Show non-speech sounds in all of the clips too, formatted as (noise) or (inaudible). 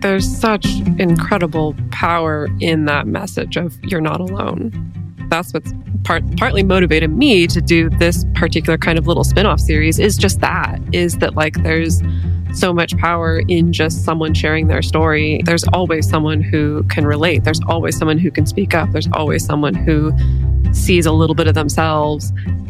there's such incredible power in that message of you're not alone. That's what's part, partly motivated me to do this particular kind of little spin-off series is just that is that like there's so much power in just someone sharing their story. There's always someone who can relate. There's always someone who can speak up. There's always someone who sees a little bit of themselves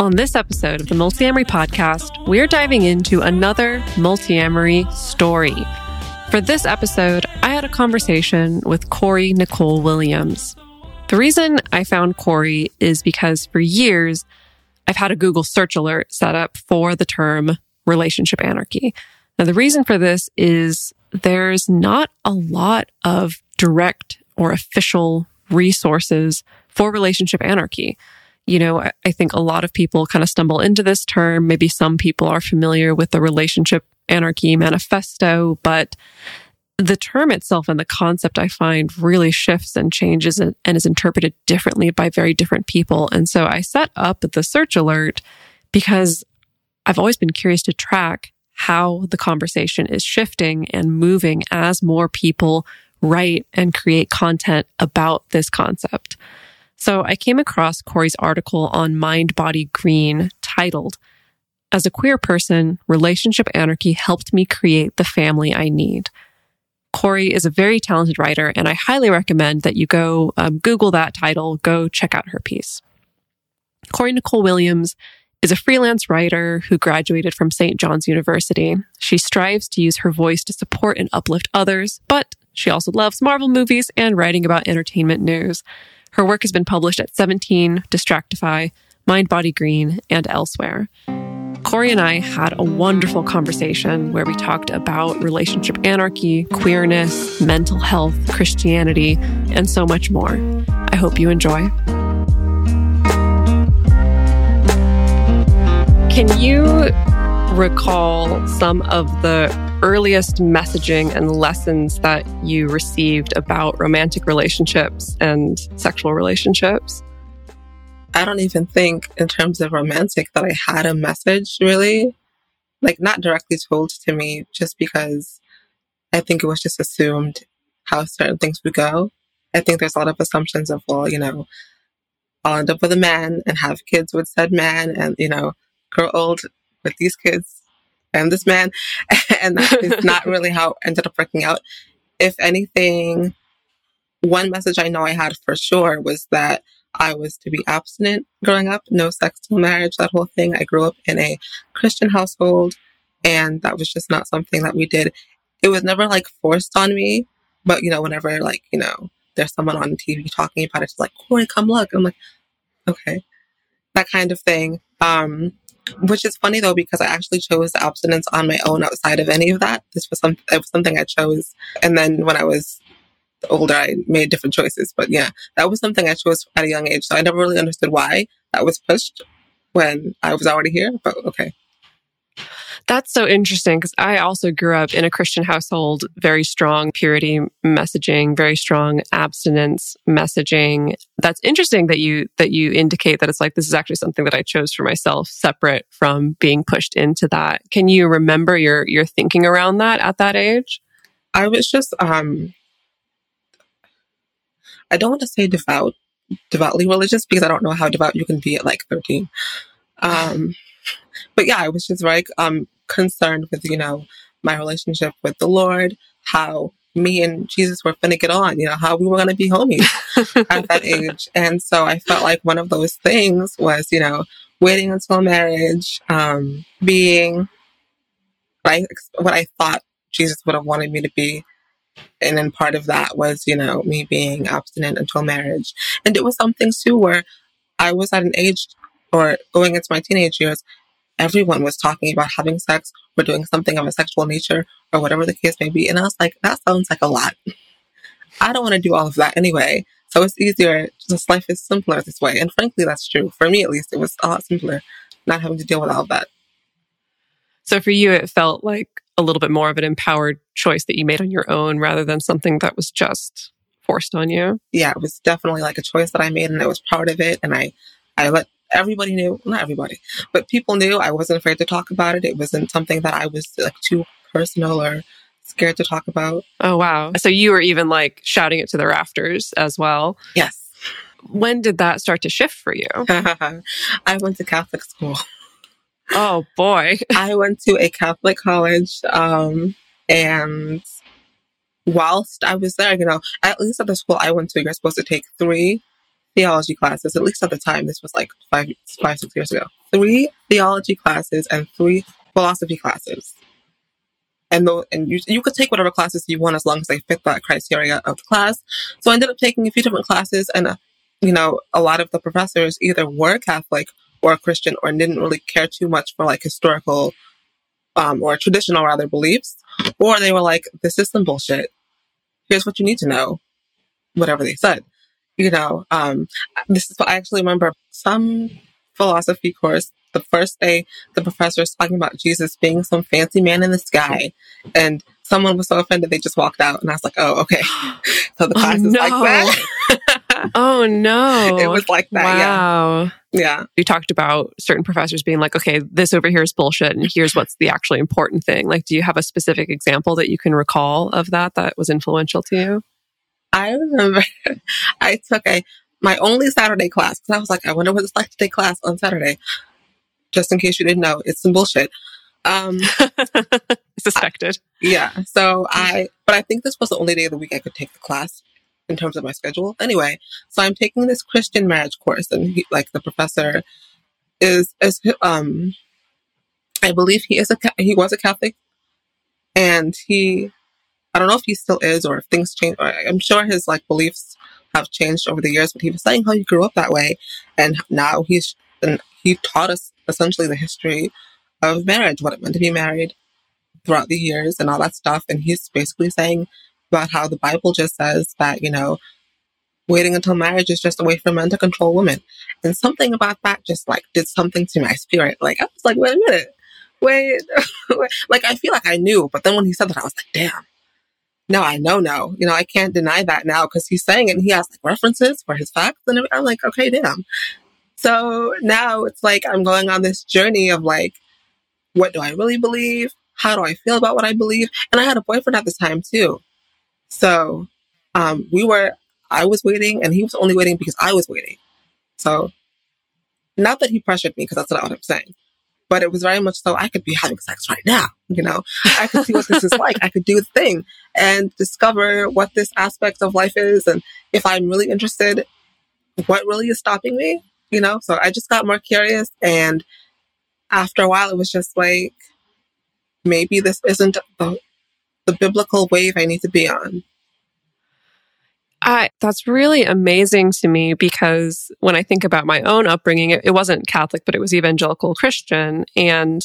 On this episode of the Multiamory podcast, we're diving into another Multiamory story. For this episode, I had a conversation with Corey Nicole Williams. The reason I found Corey is because for years, I've had a Google search alert set up for the term relationship anarchy. Now, the reason for this is there's not a lot of direct or official resources for relationship anarchy you know, I think a lot of people kind of stumble into this term. Maybe some people are familiar with the relationship anarchy manifesto, but the term itself and the concept I find really shifts and changes and, is interpreted differently by very different people. And so I set up the search alert because I've always been curious to track how the conversation is shifting and moving as more people write and create content about this concept. So I came across Corey's article on Mind Body Green titled, As a queer person, relationship anarchy helped me create the family I need. Corey is a very talented writer, and I highly recommend that you go um, Google that title, go check out her piece. Corey Nicole Williams is a freelance writer who graduated from St. John's University. She strives to use her voice to support and uplift others, but she also loves Marvel movies and writing about entertainment news. Her work has been published at 17, Distractify, Mind Body Green, and elsewhere. Corey and I had a wonderful conversation where we talked about relationship anarchy, queerness, mental health, Christianity, and so much more. I hope you enjoy. Can you recall some of the earliest messaging and lessons that you received about romantic relationships and sexual relationships? I don't even think, in terms of romantic, that I had a message really, like not directly told to me, just because I think it was just assumed how certain things would go. I think there's a lot of assumptions of, well, you know, I'll end up with a man and have kids with said man and, you know, grow old with these kids and this man. (laughs) and that is not (laughs) really how it ended up working out. If anything, one message I know I had for sure was that I was to be abstinent growing up, no sex till marriage, that whole thing. I grew up in a Christian household and that was just not something that we did. It was never like forced on me, but you know, whenever like, you know, there's someone on TV talking about it, it's like, Corey, come look. I'm like, okay. That kind of thing. Um, which is funny though because I actually chose abstinence on my own outside of any of that. This was some it was something I chose, and then when I was older, I made different choices. But yeah, that was something I chose at a young age. So I never really understood why that was pushed when I was already here. But okay. That's so interesting because I also grew up in a Christian household, very strong purity messaging, very strong abstinence messaging. That's interesting that you that you indicate that it's like this is actually something that I chose for myself, separate from being pushed into that. Can you remember your your thinking around that at that age? I was just um I don't want to say devout, devoutly religious because I don't know how devout you can be at like 13. Um but yeah, I was just very um, concerned with, you know, my relationship with the Lord, how me and Jesus were to get on, you know, how we were going to be homies (laughs) at that age. And so I felt like one of those things was, you know, waiting until marriage, um, being like what I thought Jesus would have wanted me to be. And then part of that was, you know, me being abstinent until marriage. And it was something too where I was at an age or going into my teenage years, everyone was talking about having sex or doing something of a sexual nature or whatever the case may be. And I was like, that sounds like a lot. (laughs) I don't want to do all of that anyway. So it's easier, just life is simpler this way. And frankly, that's true. For me, at least, it was a lot simpler not having to deal with all of that. So for you, it felt like a little bit more of an empowered choice that you made on your own rather than something that was just forced on you. Yeah, it was definitely like a choice that I made and I was proud of it. And I, I let everybody knew, not everybody, but people knew I wasn't afraid to talk about it. It wasn't something that I was like too personal or scared to talk about. Oh, wow. So you were even like shouting it to the rafters as well. Yes. When did that start to shift for you? (laughs) I went to Catholic school. Oh boy. (laughs) I went to a Catholic college, um, and whilst I was there, you know, at least at the school I went to, you're supposed to take three theology classes, at least at the time, this was like five, five, six years ago. Three theology classes and three philosophy classes. And and you, you could take whatever classes you want as long as they fit that criteria of the class. So I ended up taking a few different classes and, uh, you know, a lot of the professors either were Catholic or Christian or didn't really care too much for like historical, um, or traditional rather beliefs. Or they were like, this is some bullshit. Here's what you need to know. Whatever they said you know, um, this is what I actually remember some philosophy course. The first day, the professor was talking about Jesus being some fancy man in the sky, and someone was so offended they just walked out. And I was like, "Oh, okay." (gasps) So the class oh, is no. like that. (laughs) (laughs) oh no! It was like that. Wow. Yeah. Yeah. You talked about certain professors being like, okay, this over here is bullshit and here's what's the actually important thing. Like, do you have a specific example that you can recall of that that was influential to you? I remember (laughs) I took a my only Saturday class because I was like, I wonder what it's like to take class on Saturday. Just in case you didn't know, it's some bullshit. Um, (laughs) Suspected. I, yeah. So I, but I think this was the only day of the week I could take the class in terms of my schedule. Anyway, so I'm taking this Christian marriage course, and he, like the professor is is um, I believe he is a he was a Catholic, and he I don't know if he still is or if things change. I'm sure his like beliefs have changed over the years, but he was saying how he grew up that way, and now he's and he taught us essentially the history of marriage, what it meant to be married throughout the years, and all that stuff. And he's basically saying about how the Bible just says that you know waiting until marriage is just a way for men to control women, and something about that just like did something to my spirit. Like I was like, wait a minute. Wait, wait, (laughs) like I feel like I knew, but then when he said that, I was like, damn, no, I know no. You know, I can't deny that now because he's saying it and he has like references for his facts. And I'm like, okay, damn. So now it's like I'm going on this journey of like, what do I really believe? How do I feel about what I believe? And I had a boyfriend at the time too. So um, we were, I was waiting and he was only waiting because I was waiting. So not that he pressured me because that's not what I'm saying but it was very much so I could be having sex right now. You know, I could see what this is like. I could do the thing and discover what this aspect of life is. And if I'm really interested, what really is stopping me, you know? So I just got more curious. And after a while, it was just like, maybe this isn't the, the biblical wave I need to be on. I, that's really amazing to me because when I think about my own upbringing, it, it wasn't Catholic, but it was evangelical Christian. And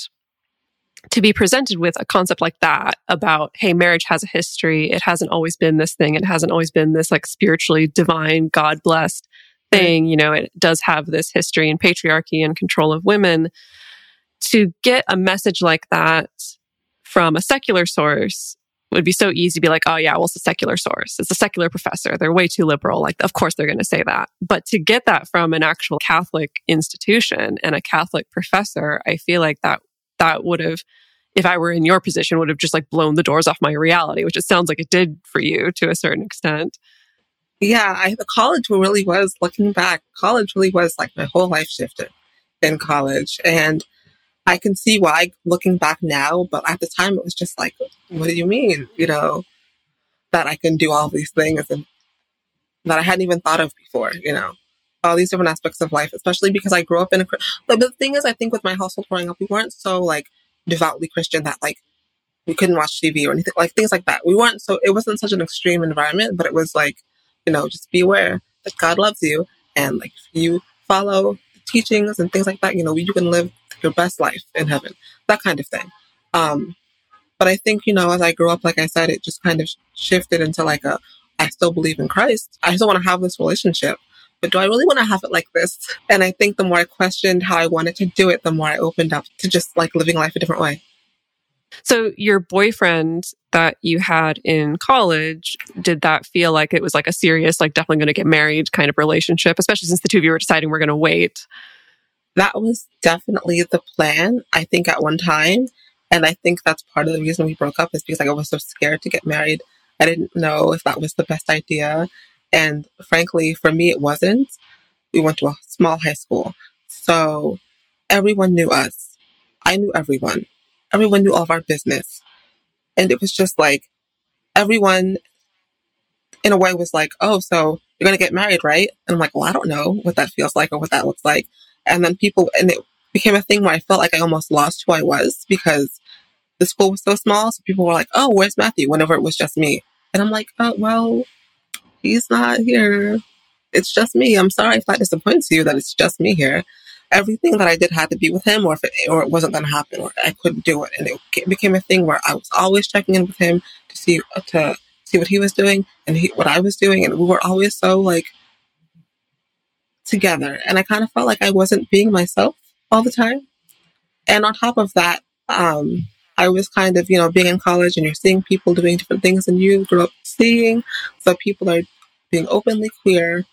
to be presented with a concept like that about, hey, marriage has a history. It hasn't always been this thing. It hasn't always been this like spiritually divine, God blessed thing. You know, it does have this history and patriarchy and control of women. To get a message like that from a secular source would be so easy to be like, oh yeah, well, it's a secular source. It's a secular professor. They're way too liberal. Like, of course they're going to say that. But to get that from an actual Catholic institution and a Catholic professor, I feel like that, that would have, if I were in your position, would have just like blown the doors off my reality, which it sounds like it did for you to a certain extent. Yeah, I, the college really was looking back. College really was like my whole life shifted in college. And I can see why looking back now, but at the time it was just like, what do you mean? You know, that I can do all these things and that I hadn't even thought of before, you know, all these different aspects of life, especially because I grew up in a, but the thing is, I think with my household growing up, we weren't so like devoutly Christian that like we couldn't watch TV or anything like things like that. We weren't so, it wasn't such an extreme environment, but it was like, you know, just be aware that God loves you and like you follow the teachings and things like that, you know, you can live your best life in heaven, that kind of thing. Um, but I think, you know, as I grew up, like I said, it just kind of shifted into like a, I still believe in Christ. I still want to have this relationship, but do I really want to have it like this? (laughs) And I think the more I questioned how I wanted to do it, the more I opened up to just like living life a different way. So your boyfriend that you had in college, did that feel like it was like a serious, like definitely going to get married kind of relationship, especially since the two of you were deciding we're going to wait? That was definitely the plan, I think, at one time. And I think that's part of the reason we broke up is because like, I was so scared to get married. I didn't know if that was the best idea. And frankly, for me, it wasn't. We went to a small high school. So everyone knew us. I knew everyone everyone knew all of our business. And it was just like everyone in a way was like, oh, so you're going to get married, right? And I'm like, well, I don't know what that feels like or what that looks like. And then people, and it became a thing where I felt like I almost lost who I was because the school was so small. So people were like, oh, where's Matthew? Whenever it was just me. And I'm like, oh, well, he's not here. It's just me. I'm sorry if that disappoints you that it's just me here everything that I did had to be with him, or if it, or it wasn't going to happen, or I couldn't do it, and it became a thing where I was always checking in with him to see to see what he was doing and he, what I was doing, and we were always so like together, and I kind of felt like I wasn't being myself all the time. And on top of that, um, I was kind of you know being in college, and you're seeing people doing different things than you grew up seeing, so people are being openly queer,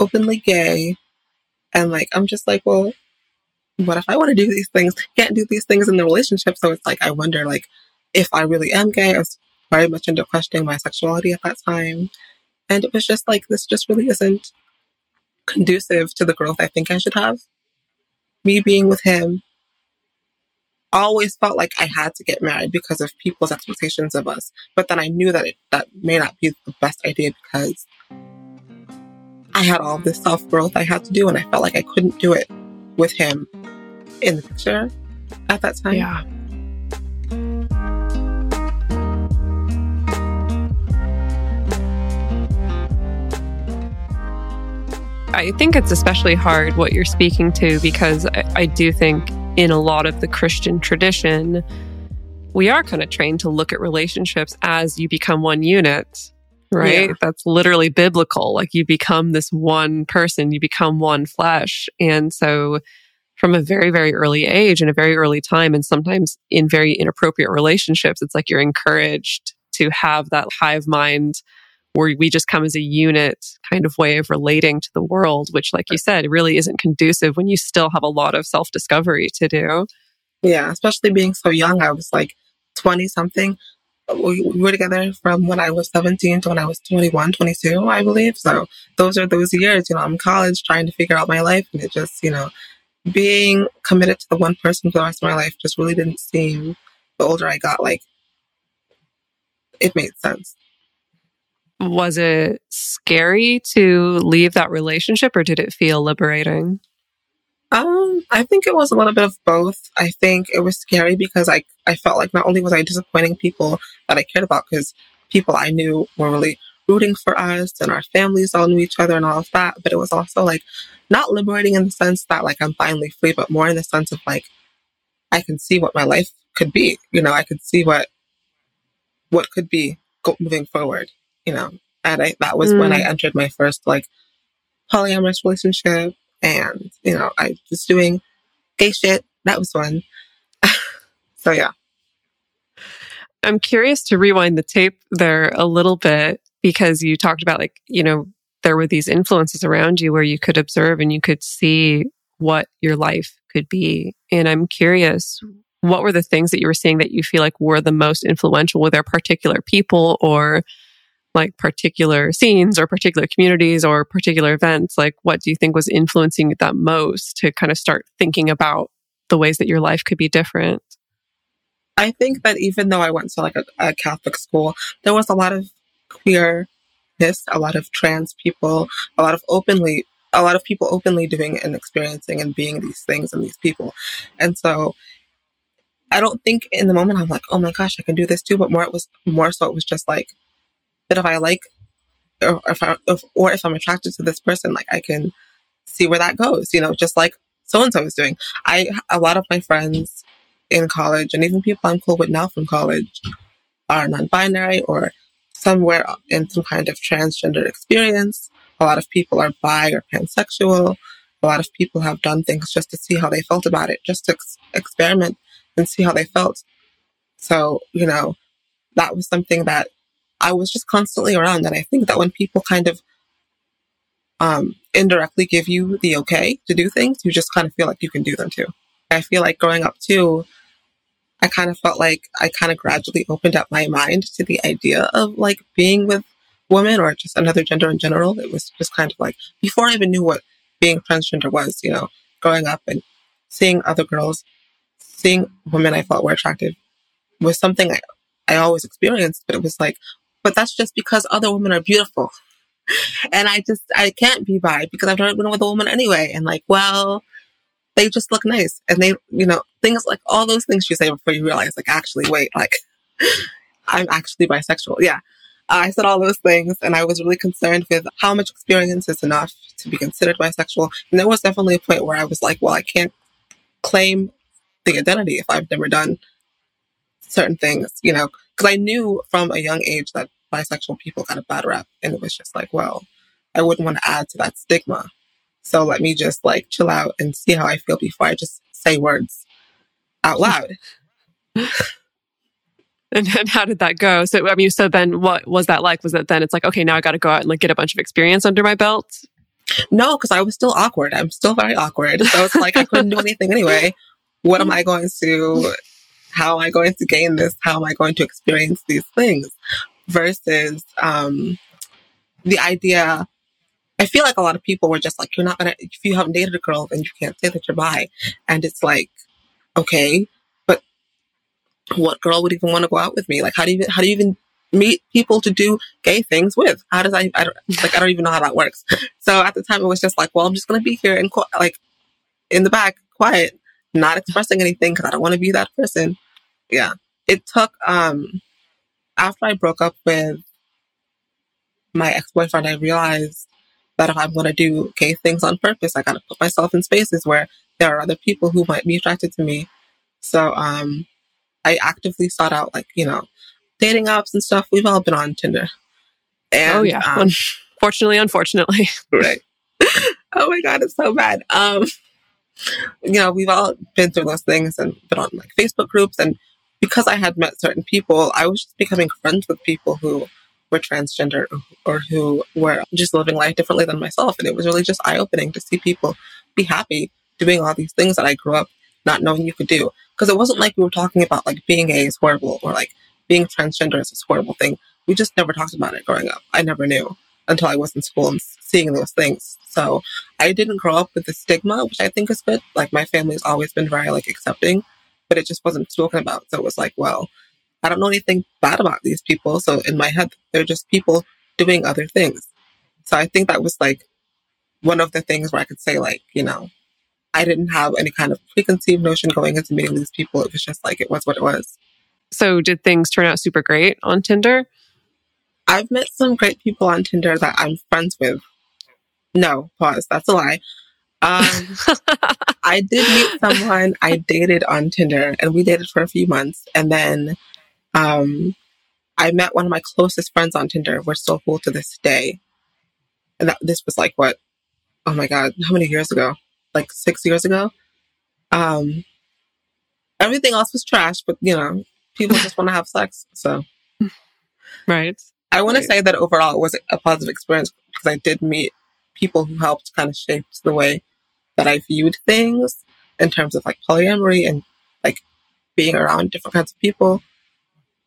openly gay, and like, I'm just like, well, what if I want to do these things? Can't do these things in the relationship. So it's like, I wonder, like, if I really am gay. I was very much into questioning my sexuality at that time. And it was just like, this just really isn't conducive to the growth I think I should have. Me being with him always felt like I had to get married because of people's expectations of us. But then I knew that it, that may not be the best idea because I had all this self growth I had to do, and I felt like I couldn't do it with him in the picture at that time. Yeah. I think it's especially hard what you're speaking to because I, I, do think in a lot of the Christian tradition, we are kind of trained to look at relationships as you become one unit right? Yeah. That's literally biblical. Like you become this one person, you become one flesh. And so from a very, very early age and a very early time, and sometimes in very inappropriate relationships, it's like you're encouraged to have that hive mind where we just come as a unit kind of way of relating to the world, which, like you said, really isn't conducive when you still have a lot of self discovery to do. Yeah, especially being so young. I was like 20 something we were together from when I was 17 to when I was 21, 22, I believe. So those are those years, you know, I'm in college trying to figure out my life and it just, you know, being committed to the one person for the rest of my life just really didn't seem, the older I got, like it made sense. Was it scary to leave that relationship or did it feel liberating? Um, I think it was a little bit of both. I think it was scary because I I felt like not only was I disappointing people that I cared about, because people I knew were really rooting for us and our families all knew each other and all of that, but it was also like not liberating in the sense that like I'm finally free, but more in the sense of like I can see what my life could be. You know, I could see what what could be moving forward. You know, and I, that was mm. when I mm. entered my first like polyamorous relationship and, you know, I was doing gay shit. That was fun. (laughs) so, yeah. I'm curious to rewind the tape there a little bit because you talked about, like, you know, there were these influences around you where you could observe and you could see what your life could be. And I'm curious, what were the things that you were seeing that you feel like were the most influential? Were there particular people or like particular scenes or particular communities or particular events? Like, what do you think was influencing that most to kind of start thinking about the ways that your life could be different? I think that even though I went to like a, a Catholic school, there was a lot of queerness, a lot of trans people, a lot of openly, a lot of people openly doing and experiencing and being these things and these people. And so I don't think in the moment I'm like, oh my gosh, I can do this too. But more, it was more so it was just like, that if I like, or if I, if, or if I'm attracted to this person, like I can see where that goes, you know, just like so and so is doing. I a lot of my friends in college and even people I'm cool with now from college are non-binary or somewhere in some kind of transgender experience. A lot of people are bi or pansexual. A lot of people have done things just to see how they felt about it, just to ex- experiment and see how they felt. So, you know, that was something that I was just constantly around. And I think that when people kind of um, indirectly give you the okay to do things, you just kind of feel like you can do them too. I feel like growing up too, I kind of felt like I kind of gradually opened up my mind to the idea of like being with women or just another gender in general. It was just kind of like before I even knew what being transgender was, you know, growing up and seeing other girls, seeing women I thought were attractive was something I, I always experienced, but it was like, but that's just because other women are beautiful. and I just, I can't be bi because I've never been with a woman anyway. And like, well, they just look nice. And they, you know, things like all those things you say before you realize, like, actually, wait, like, (laughs) I'm actually bisexual. Yeah. I said all those things and I was really concerned with how much experience is enough to be considered bisexual. And there was definitely a point where I was like, well, I can't claim the identity if I've never done certain things, you know, because I knew from a young age that bisexual people got a bad rap. And it was just like, well, I wouldn't want to add to that stigma. So let me just like chill out and see how I feel before I just say words out (laughs) loud. and, and how did that go? So, I mean, so then what was that like? Was it then it's like, okay, now I got to go out and like get a bunch of experience under my belt? No, because I was still awkward. I'm still very awkward. So it's like I couldn't do (laughs) anything anyway. What am I going to, how am I going to gain this? How am I going to experience these things? Versus um, the idea I feel like a lot of people were just like, you're not gonna, if you haven't dated a girl, then you can't say that you're bi. And it's like, okay, but what girl would even want to go out with me? Like, how do you, how do you even meet people to do gay things with? How does I, I don't, like, I don't even know how that works. So at the time it was just like, well, I'm just going to be here and like in the back, quiet, not expressing anything because I don't want to be that person. Yeah. It took, um, after I broke up with my ex-boyfriend, I realized that if I'm going to do gay things on purpose, I got to put myself in spaces where there are other people who might be attracted to me. So, um, I actively sought out like, you know, dating apps and stuff. We've all been on Tinder. And, oh, yeah. Um, unfortunately, unfortunately. (laughs) right. oh my God, it's so bad. Um, you know, we've all been through those things and been on like Facebook groups. And because I had met certain people, I was just becoming friends with people who were transgender or who were just living life differently than myself. And it was really just eye opening to see people be happy doing all these things that I grew up not knowing you could do. Because it wasn't like we were talking about like being gay is horrible or like being transgender is this horrible thing. We just never talked about it growing up. I never knew until I was in school and seeing those things. So I didn't grow up with the stigma, which I think is good. Like my family's always been very like accepting, but it just wasn't spoken about. So it was like, well, I don't know anything bad about these people. So in my head, they're just people doing other things. So I think that was like one of the things where I could say, like, you know, I didn't have any kind of preconceived notion going into meeting these people. It was just like, it was what it was. So did things turn out super great on Tinder? I've met some great people on Tinder that I'm friends with. No, pause. That's a lie. Um, I did meet someone I dated on Tinder and we dated for a few months. And then um, I met one of my closest friends on Tinder. We're still cool to this day. And that, this was like what? Oh my God, how many years ago? Like six years ago? Um, everything else was trash, but you know, people just want to have sex. So, right. I want right. to say that overall it was a positive experience because I did meet people who helped kind of shape the way that I viewed things in terms of like polyamory and like being around different kinds of people.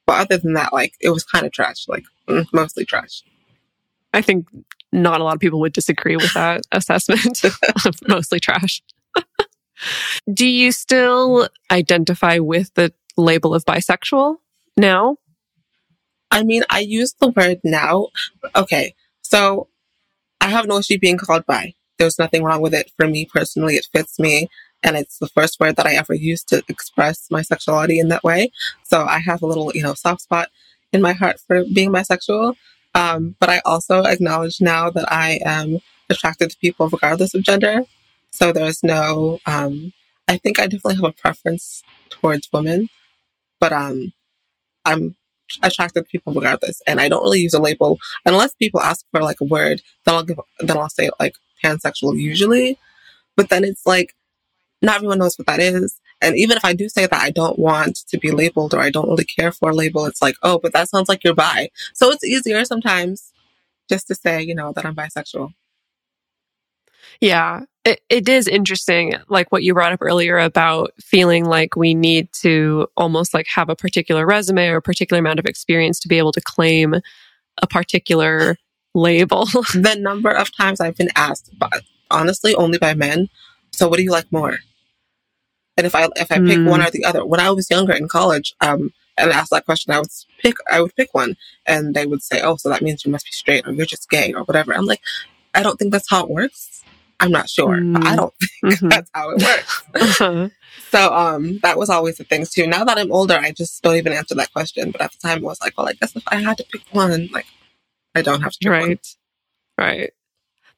But other than that, like it was kind of trash, like mm, mostly trash. I think not a lot of people would disagree with that (laughs) assessment (laughs) mostly trash. (laughs) Do you still identify with the label of bisexual now? I mean, I use the word now. Okay. So I have no issue being called bi. There's nothing wrong with it for me personally. It fits me. And it's the first word that I ever used to express my sexuality in that way. So I have a little, you know, soft spot in my heart for being bisexual. Um, but I also acknowledge now that I am attracted to people regardless of gender. So there's no, um, I think I definitely have a preference towards women, but um, I'm attracted to people regardless. And I don't really use a label unless people ask for like a word. Then I'll give, then I'll say like pansexual usually. But then it's like not everyone knows what that is. And even if I do say that I don't want to be labeled or I don't really care for a label, it's like, oh, but that sounds like you're bi. So it's easier sometimes just to say, you know, that I'm bisexual. Yeah, it, it is interesting, like what you brought up earlier about feeling like we need to almost like have a particular resume or a particular amount of experience to be able to claim a particular label. (laughs) the number of times I've been asked, but honestly, only by men. So, what do you like more? And if I if I pick mm. one or the other, when I was younger in college, um, and asked that question, I would pick I would pick one, and they would say, "Oh, so that means you must be straight, or you're just gay, or whatever." I'm like, I don't think that's how it works. I'm not sure. Mm. I don't (laughs) think mm-hmm. that's how it works. uh-huh. So um, that was always the thing too. Now that I'm older, I just don't even answer that question. But at the time, it was like, well, I guess if I had to pick one, like, I don't have to. right. One. Right.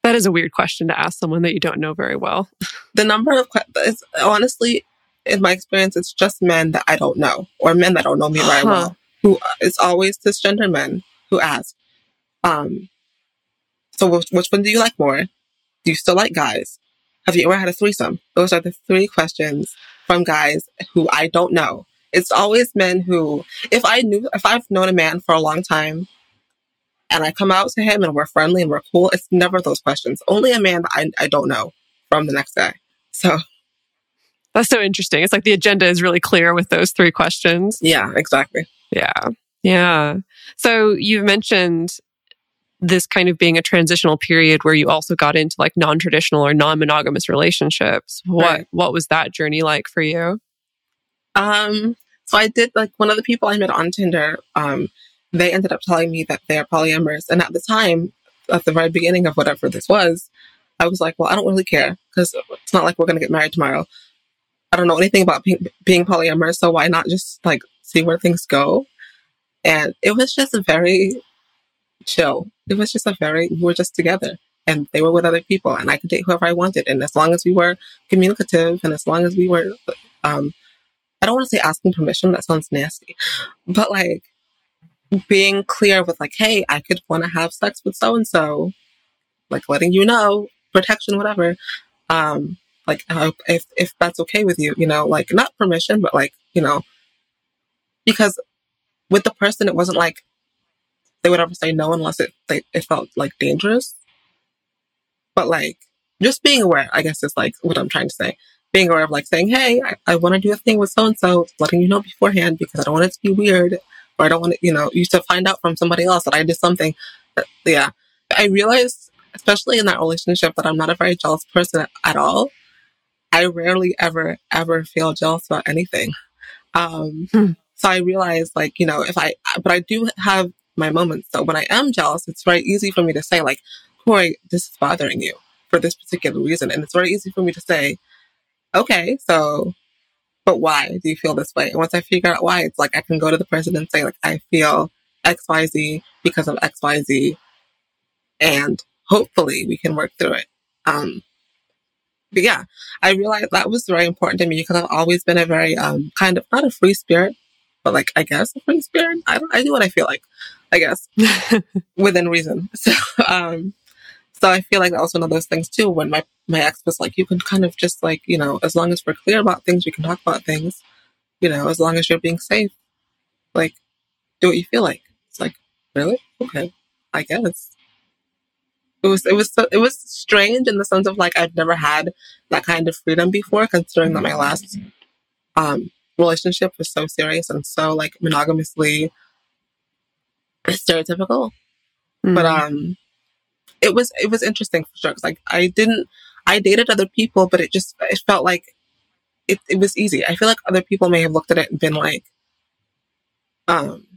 That is a weird question to ask someone that you don't know very well. (laughs) the number of questions, honestly, in my experience, it's just men that I don't know or men that don't know me very well. Who it's always cisgender men who ask. Um, so which, which one do you like more? Do you still like guys? Have you ever had a threesome? Those are the three questions from guys who I don't know. It's always men who, if I knew, if I've known a man for a long time and I come out to him and we're friendly and we're cool, it's never those questions. Only a man that I, I don't know from the next guy. So that's so interesting. It's like the agenda is really clear with those three questions. Yeah, exactly. Yeah. Yeah. So you've mentioned this kind of being a transitional period where you also got into like non-traditional or non-monogamous relationships. What right. what was that journey like for you? Um so I did like one of the people I met on Tinder, um, they ended up telling me that they're polyamorous. And at the time, at the very beginning of whatever this was, I was like, well, I don't really care because it's not like we're going to get married tomorrow. I don't know anything about being, being polyamorous, so why not just like see where things go? And it was just a very chill. It was just a very, we were just together and they were with other people and I could date whoever I wanted. And as long as we were communicative and as long as we were, um, I don't want to say asking permission, that sounds nasty, but like being clear with like, hey, I could want to have sex with so and so, like letting you know, protection, whatever. Um, like if if that's okay with you, you know, like not permission, but like you know, because with the person, it wasn't like they would ever say no unless it they, it felt like dangerous. But like just being aware, I guess is like what I'm trying to say. Being aware of like saying, hey, I, I want to do a thing with so and so, letting you know beforehand because I don't want it to be weird or I don't want to, you know, you to find out from somebody else that I did something. That, yeah. I realized, especially in that relationship, that I'm not a very jealous person at, at all. I rarely ever, ever feel jealous about anything. Um, hmm. So I realized, like, you know, if I, but I do have my moments. So when I am jealous, it's very easy for me to say, like, Corey, this is bothering you for this particular reason. And it's very easy for me to say, okay, so, but why do you feel this way? And once I figure out why, it's like I can go to the person and say, like, I feel XYZ because of XYZ. And hopefully we can work through it. Um, but yeah, I realized that was very important to me because I've always been a very um, kind of not a free spirit, but like I guess a free spirit. I I do what I feel like, I guess, (laughs) within reason. (laughs) So um, so I feel like that was one of those things too. When my my ex was like, you can kind of just like you know, as long as we're clear about things, we can talk about things. You know, as long as you're being safe, like do what you feel like. It's like really okay, I guess it was it was so, it was strange in the sense of like I'd never had that kind of freedom before, considering that my last um, relationship was so serious and so like monogamously stereotypical. Mm-hmm. But um, it was it was interesting for sure because like I didn't I dated other people, but it just it felt like it it was easy. I feel like other people may have looked at it and been like, um,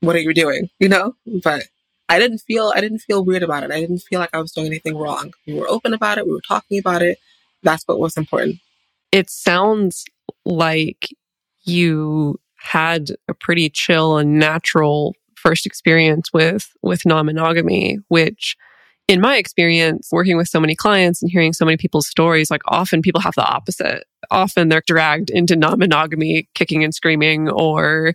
what are you doing? You know, but I didn't feel I didn't feel weird about it. I didn't feel like I was doing anything wrong. We were open about it. We were talking about it. That's what was important. It sounds like you had a pretty chill and natural first experience with with non-monogamy, which in my experience, working with so many clients and hearing so many people's stories, like often people have the opposite. Often they're dragged into non monogamy, kicking and screaming, or,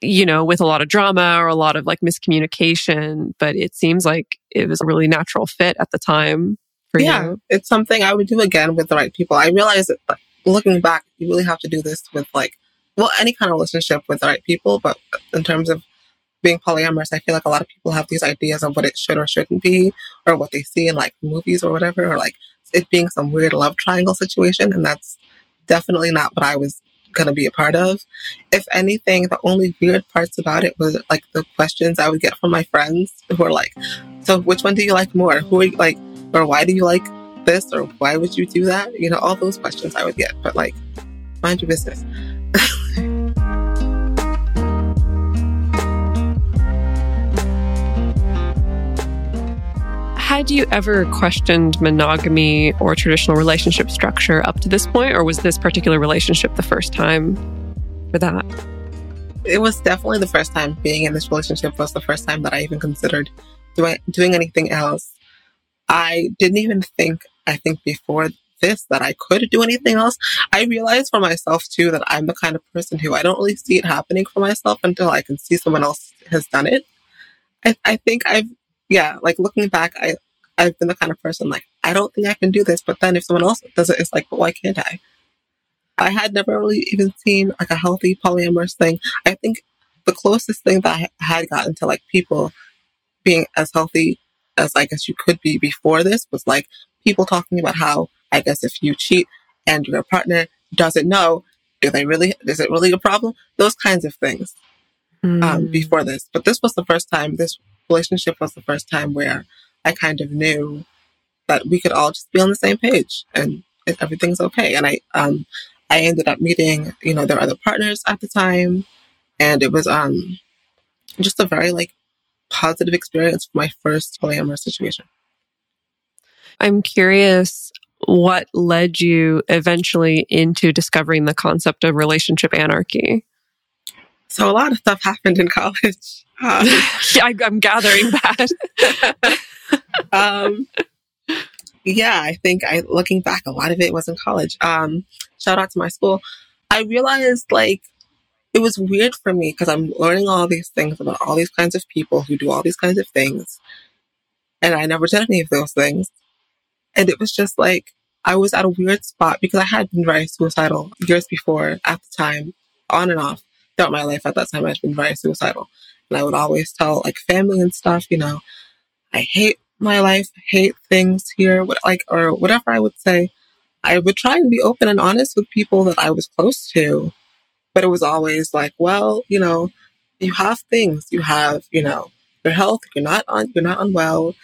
you know, with a lot of drama or a lot of like miscommunication. But it seems like it was a really natural fit at the time for yeah, you. it's something I would do again with the right people. I realize that like, looking back, you really have to do this with like, well, any kind of relationship with the right people. But in terms of being polyamorous, I feel like a lot of people have these ideas of what it should or shouldn't be, or what they see in like movies or whatever, or like it being some weird love triangle situation. And that's definitely not what I was going to be a part of. If anything, the only weird parts about it was like the questions I would get from my friends who were like, so which one do you like more? Who are you like, or why do you like this? Or why would you do that? You know, all those questions I would get, but like, mind your business. Had you ever questioned monogamy or traditional relationship structure up to this point, or was this particular relationship the first time for that? It was definitely the first time being in this relationship was the first time that I even considered doing, doing anything else. I didn't even think, I think before this that I could do anything else. I realized for myself too that I'm the kind of person who I don't really see it happening for myself until I can see someone else has done it. I, I think I've yeah, like looking back, I I've been the kind of person like I don't think I can do this, but then if someone else does it, it's like, but why can't I? I had never really even seen like a healthy polyamorous thing. I think the closest thing that I had gotten to like people being as healthy as I guess you could be before this was like people talking about how I guess if you cheat and your partner doesn't know, do they really is it really a problem? Those kinds of things. Mm. Um, before this, but this was the first time this relationship was the first time where I kind of knew that we could all just be on the same page and everything's okay. And I, um, I ended up meeting, you know, their other partners at the time, and it was um, just a very like positive experience for my first polyamorous situation. I'm curious what led you eventually into discovering the concept of relationship anarchy. So a lot of stuff happened in (laughs) college. Um, (laughs) yeah, I, am gathering (laughs) that. (laughs) um, yeah, I think I looking back, a lot of it was in college. Um, shout out to my school. I realized like it was weird for me because I'm learning all these things about all these kinds of people who do all these kinds of things, and I never did any of those things. And it was just like I was at a weird spot because I had been very suicidal years before at the time, on and off throughout my life. At that time, I'd been very suicidal. And I would always tell like family and stuff, you know, I hate my life, hate things here, what, like, or whatever I would say. I would try and be open and honest with people that I was close to. But it was always like, well, you know, you have things. You have, you know, your health. You're not on, you're not unwell.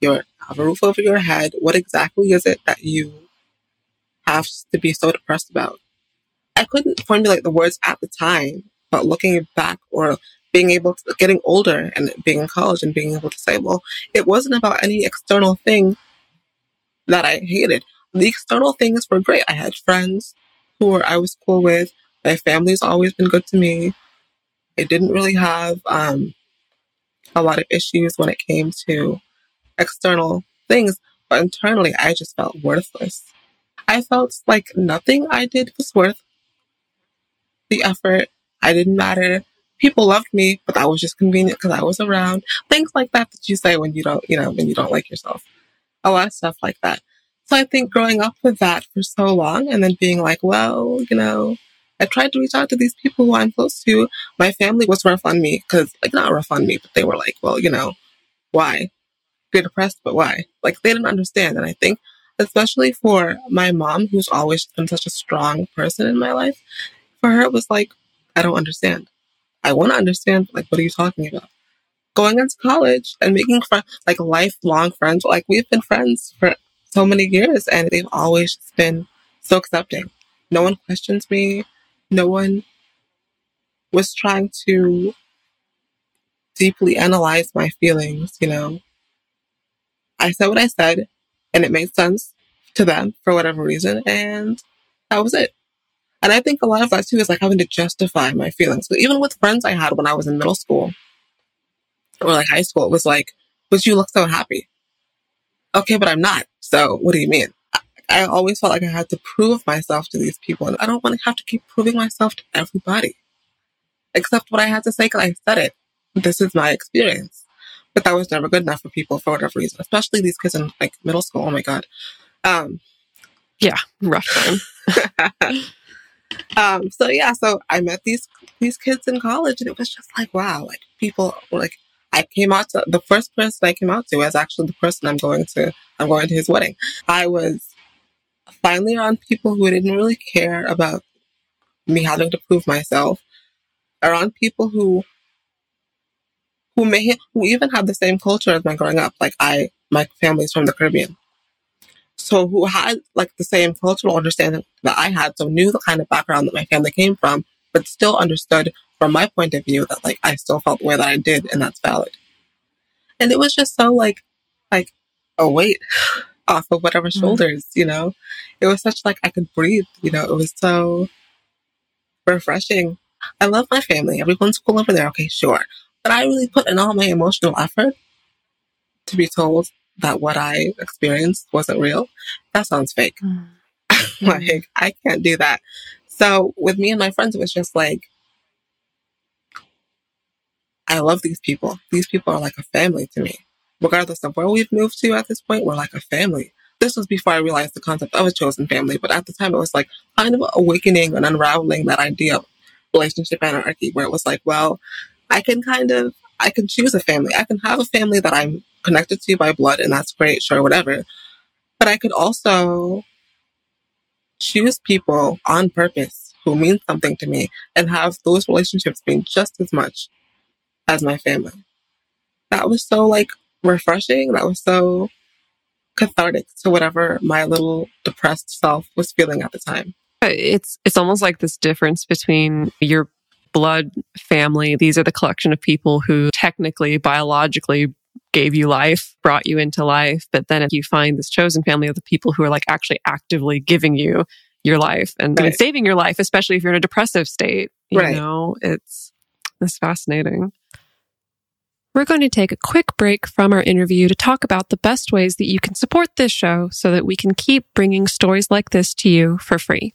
You have a roof over your head. What exactly is it that you have to be so depressed about? I couldn't formulate the words at the time, but looking back or being able to getting older and being in college and being able to say, well, it wasn't about any external thing that I hated. The external things were great. I had friends who were, I was cool with. My family's always been good to me. I didn't really have um, a lot of issues when it came to external things, but internally, I just felt worthless. I felt like nothing I did was worth the effort. I didn't matter people loved me, but that was just convenient because I was around. Things like that that you say when you don't, you know, when you don't like yourself. A lot of stuff like that. So I think growing up with that for so long and then being like, well, you know, I tried to reach out to these people who I'm close to. My family was rough on me because, like, not rough on me, but they were like, well, you know, why? You're depressed, but why? Like, they didn't understand. And I think, especially for my mom, who's always been such a strong person in my life, for her, it was like, I don't understand. I want to understand, like, what are you talking about? Going into college and making fr- like lifelong friends. Like, we've been friends for so many years and they've always been so accepting. No one questions me. No one was trying to deeply analyze my feelings, you know. I said what I said and it made sense to them for whatever reason. And that was it. And I think a lot of that too is like having to justify my feelings. But even with friends I had when I was in middle school or like high school, it was like, but you look so happy. okay, but I'm not. So what do you mean? I, always felt like I had to prove myself to these people. And I don't want to have to keep proving myself to everybody. Except what I had to say because I said it. This is my experience. But that was never good enough for people for whatever reason, especially these kids in like middle school. Oh my God. Um, yeah, rough time. (laughs) um, so yeah, so I met these these kids in college, and it was just like wow, like people like I came out to the first person I came out to was actually the person I'm going to I'm going to his wedding. I was finally around people who didn't really care about me having to prove myself, around people who who may who even have the same culture as my growing up. Like I, my family's from the Caribbean, so who had like the same cultural understanding that I had, so knew the kind of background that my family came from, but still understood from my point of view that like I still felt the way that I did, and that's valid. And it was just so like, like a weight (sighs) off of whatever mm-hmm. shoulders, you know. It was such like I could breathe, you know. It was so refreshing. I love my family. Everyone's cool over there. Okay, sure. But I really put in all my emotional effort to be told that what I experienced wasn't real. That sounds fake. Mm. (laughs) like, I can't do that. So with me and my friends, it was just like, I love these people. These people are like a family to me. Regardless of where we've moved to at this point, we're like a family. This was before I realized the concept of a chosen family, but at the time it was like kind of awakening and unraveling that idea of relationship anarchy, where it was like, well, I can kind of, I can choose a family. I can have a family that I'm connected to you by blood, and that's great, sure, whatever. But I could also choose people on purpose who mean something to me and have those relationships mean just as much as my family. That was so like refreshing. That was so cathartic to whatever my little depressed self was feeling at the time. Uh, it's it's almost like this difference between your blood family. These are the collection of people who technically, biologically gave you life, brought you into life. But then if you find this chosen family of the people who are like actually actively giving you your life and, right. and saving your life, especially if you're in a depressive state, you right. know, it's, it's fascinating. We're going to take a quick break from our interview to talk about the best ways that you can support this show so that we can keep bringing stories like this to you for free.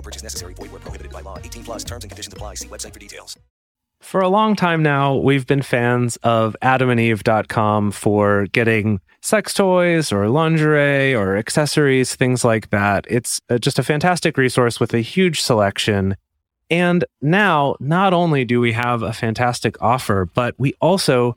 No purchase necessary. Void where prohibited by law. 18 plus terms and conditions apply. See website for details. For a long time now, we've been fans of adamandeve.com for getting sex toys or lingerie or accessories, things like that. It's uh, just a fantastic resource with a huge selection. And now, not only do we have a fantastic offer, but we also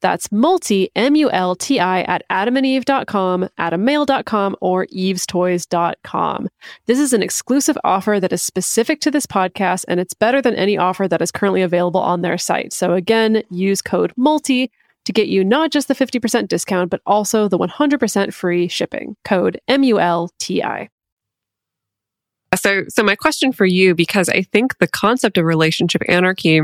That's multi, M-U-L-T-I at adamandeve.com, adammale.com, or evestoys.com. This is an exclusive offer that is specific to this podcast, and it's better than any offer that is currently available on their site. So again, use code MULTI to get you not just the 50% discount, but also the 100% free shipping. Code M-U-L-T-I. So, so my question for you, because I think the concept of relationship anarchy,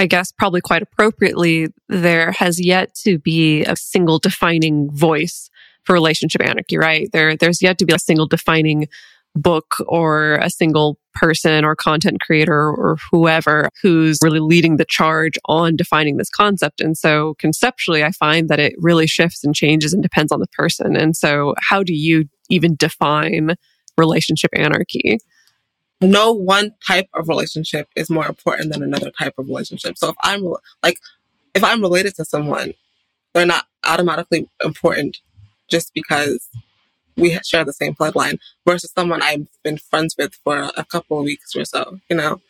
I guess probably quite appropriately, there has yet to be a single defining voice for relationship anarchy, right? There, there's yet to be a single defining book or a single person or content creator or whoever who's really leading the charge on defining this concept. And so conceptually, I find that it really shifts and changes and depends on the person. And so how do you even define relationship anarchy? No one type of relationship is more important than another type of relationship. So if I'm like, if I'm related to someone, they're not automatically important just because we share the same bloodline versus someone I've been friends with for a couple of weeks or so, you know.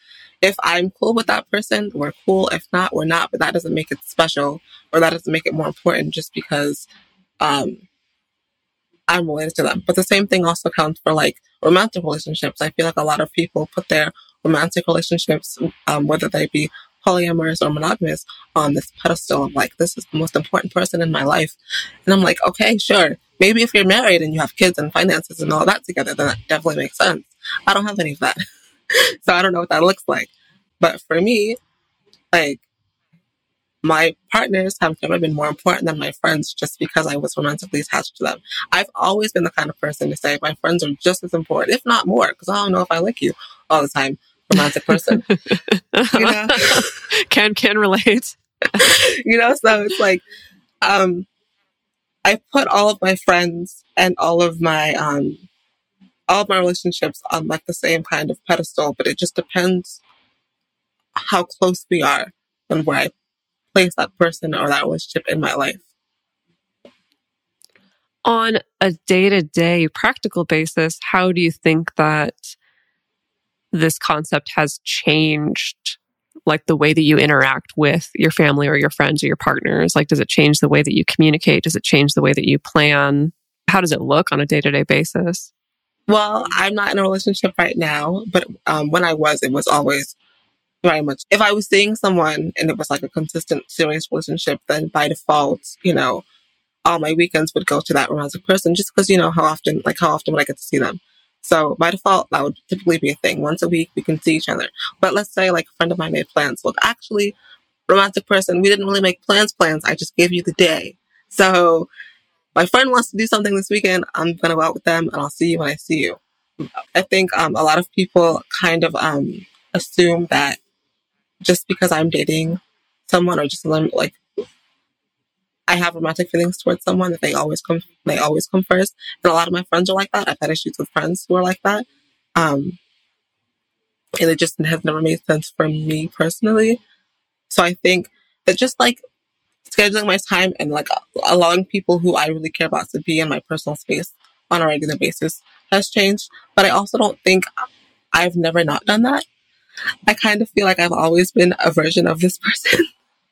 If I'm cool with that person, we're cool. If not, we're not. But that doesn't make it special or that doesn't make it more important just because um, I'm related to them. But the same thing also counts for like romantic relationships. I feel like a lot of people put their romantic relationships, um, whether they be polyamorous or monogamous, on this pedestal of like, this is the most important person in my life. And I'm like, okay, sure. Maybe if you're married and you have kids and finances and all that together, then that definitely makes sense. I don't have any of that. (laughs) so I don't know what that looks like. But for me, like, my partners have never been more important than my friends just because I was romantically attached to them. I've always been the kind of person to say my friends are just as important, if not more, because I don't know if I like you all the time, romantic person. (laughs) you know? (laughs) can can relate. (laughs) you know, so it's like um I put all of my friends and all of my um all of my relationships on like the same kind of pedestal, but it just depends how close we are and where I place that person or that relationship in my life. On a day to day practical basis, how do you think that this concept has changed like the way that you interact with your family or your friends or your partners? Like, does it change the way that you communicate? Does it change the way that you plan? How does it look on a day to day basis? Well, I'm not in a relationship right now, but um, when I was, it was always very much. If I was seeing someone and it was like a consistent, serious relationship, then by default, you know, all my weekends would go to that romantic person just because, you know, how often, like, how often would I get to see them? So by default, that would typically be a thing. Once a week, we can see each other. But let's say like a friend of mine made plans. Well, actually, romantic person, we didn't really make plans plans. I just gave you the day. So my friend wants to do something this weekend. I'm going to go out with them and I'll see you when I see you. I think um, a lot of people kind of um, assume that just because I'm dating someone or just like I have romantic feelings towards someone that they always come they always come first. And a lot of my friends are like that. I've had issues with friends who are like that. Um, and it just has never made sense for me personally. So I think that just like scheduling my time and like allowing people who I really care about to be in my personal space on a regular basis has changed. But I also don't think I've never not done that. I kind of feel like I've always been a version of this person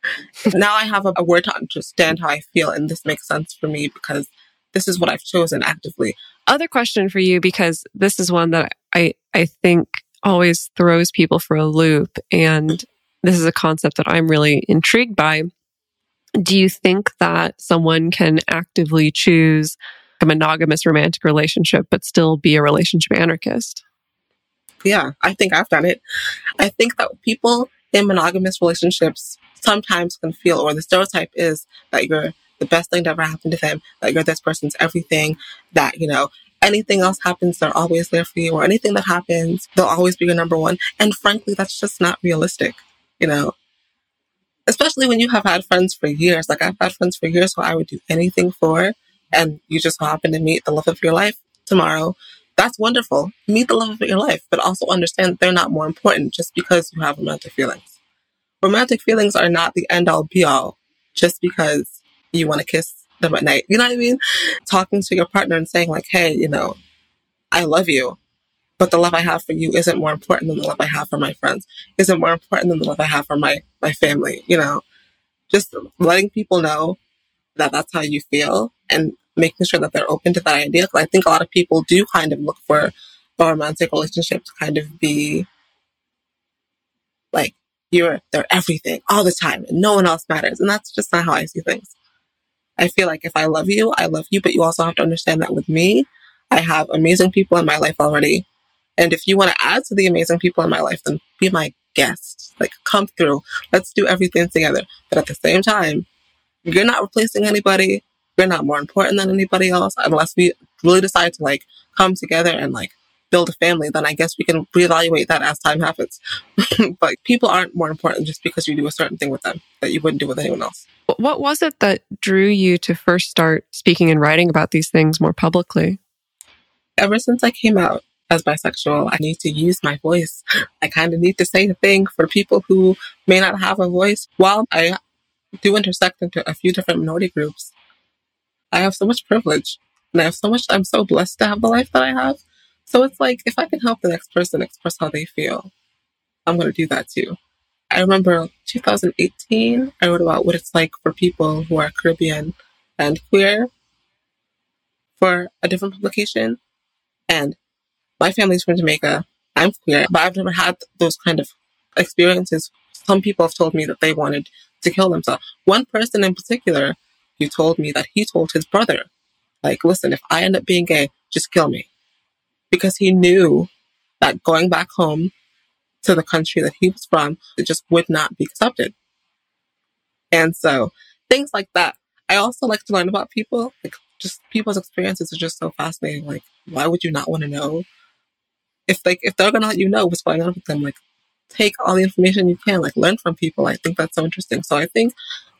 (laughs) now I have a, a word to understand how I feel, and this makes sense for me because this is what I've chosen actively. Other question for you, because this is one that I, I think always throws people for a loop. And this is a concept that I'm really intrigued by. Do you think that someone can actively choose a monogamous romantic relationship, but still be a relationship anarchist? Yeah, I think I've done it. I think that people in monogamous relationships sometimes can feel, or the stereotype is that you're the best thing to ever happen to them, that you're this person's everything, that, you know, anything else happens, they're always there for you, or anything that happens, they'll always be your number one. And frankly, that's just not realistic, you know? Especially when you have had friends for years. Like I've had friends for years who I would do anything for, and you just happen to meet the love of your life tomorrow. That's wonderful. Meet the love of your life, but also understand they're not more important just because you have romantic feelings romantic feelings are not the end all be all just because you want to kiss them at night. You know what I mean? Talking to your partner and saying like, Hey, you know, I love you, but the love I have for you isn't more important than the love I have for my friends, isn't more important than the love I have for my, my family, you know, just letting people know that that's how you feel and making sure that they're open to that idea. Cause I think a lot of people do kind of look for a romantic relationship to kind of be like you're they're everything all the time and no one else matters. And that's just not how I see things. I feel like if I love you, I love you, but you also have to understand that with me, I have amazing people in my life already. And if you want to add to the amazing people in my life, then be my guest. Like come through. Let's do everything together. But at the same time, you're not replacing anybody. You're not more important than anybody else unless we really decide to like come together and like build a family, then I guess we can reevaluate that as time happens. (laughs) but people aren't more important just because you do a certain thing with them that you wouldn't do with anyone else. What was it that drew you to first start speaking and writing about these things more publicly? Ever since I came out as bisexual, I need to use my voice. I kind of need to say a thing for people who may not have a voice. While I do intersect into a few different minority groups, I have so much privilege and I have so much, I'm so blessed to have the life that I have. So it's like, if I can help the next person express how they feel, I'm going to do that too. I remember 2018, I wrote about what it's like for people who are Caribbean and queer for a different publication. And my family's from Jamaica. I'm queer, but I've never had those kind of experiences. Some people have told me that they wanted to kill themselves. One person in particular who told me that he told his brother like, listen, if I end up being gay, just kill me. Because he knew that going back home to the country that he was from, it just would not be accepted. And so things like that. I also like to learn about people. Like just people's experiences are just so fascinating. Like, why would you not want to know? If like if they're gonna let you know what's going on with them, like take all the information you can, like learn from people. I think that's so interesting. So I think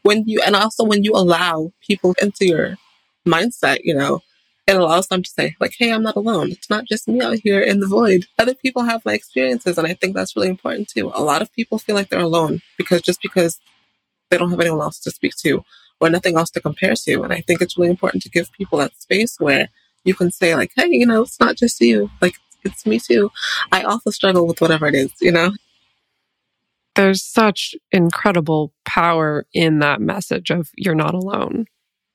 when you and also when you allow people into your mindset, you know, it allows them to say, like, hey, I'm not alone. It's not just me out here in the void. Other people have my experiences. And I think that's really important too. A lot of people feel like they're alone because just because they don't have anyone else to speak to or nothing else to compare to. And I think it's really important to give people that space where you can say, like, hey, you know, it's not just you. Like, it's me too. I also struggle with whatever it is, you know? There's such incredible power in that message of you're not alone.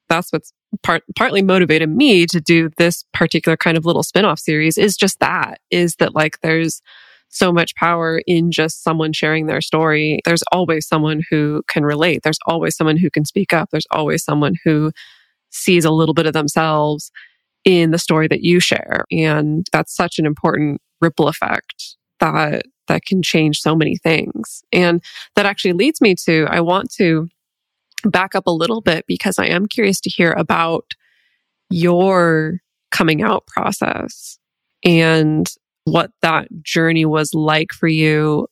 That's what's part, partly motivated me to do this particular kind of little spin-off series is just that is that like there's so much power in just someone sharing their story. There's always someone who can relate. There's always someone who can speak up. There's always someone who sees a little bit of themselves in the story that you share. And that's such an important ripple effect that that can change so many things. And that actually leads me to I want to back up a little bit because I am curious to hear about your coming out process and what that journey was like for you.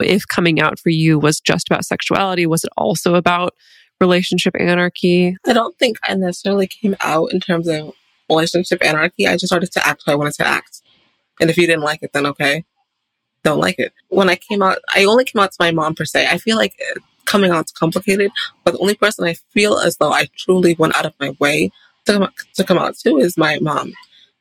If coming out for you was just about sexuality, was it also about relationship anarchy? I don't think I necessarily came out in terms of relationship anarchy. I just started to act how I wanted to act. And if you didn't like it, then okay, don't like it. When I came out, I only came out to my mom per se. I feel like coming out is complicated, but the only person I feel as though I truly went out of my way to come, to come out to is my mom.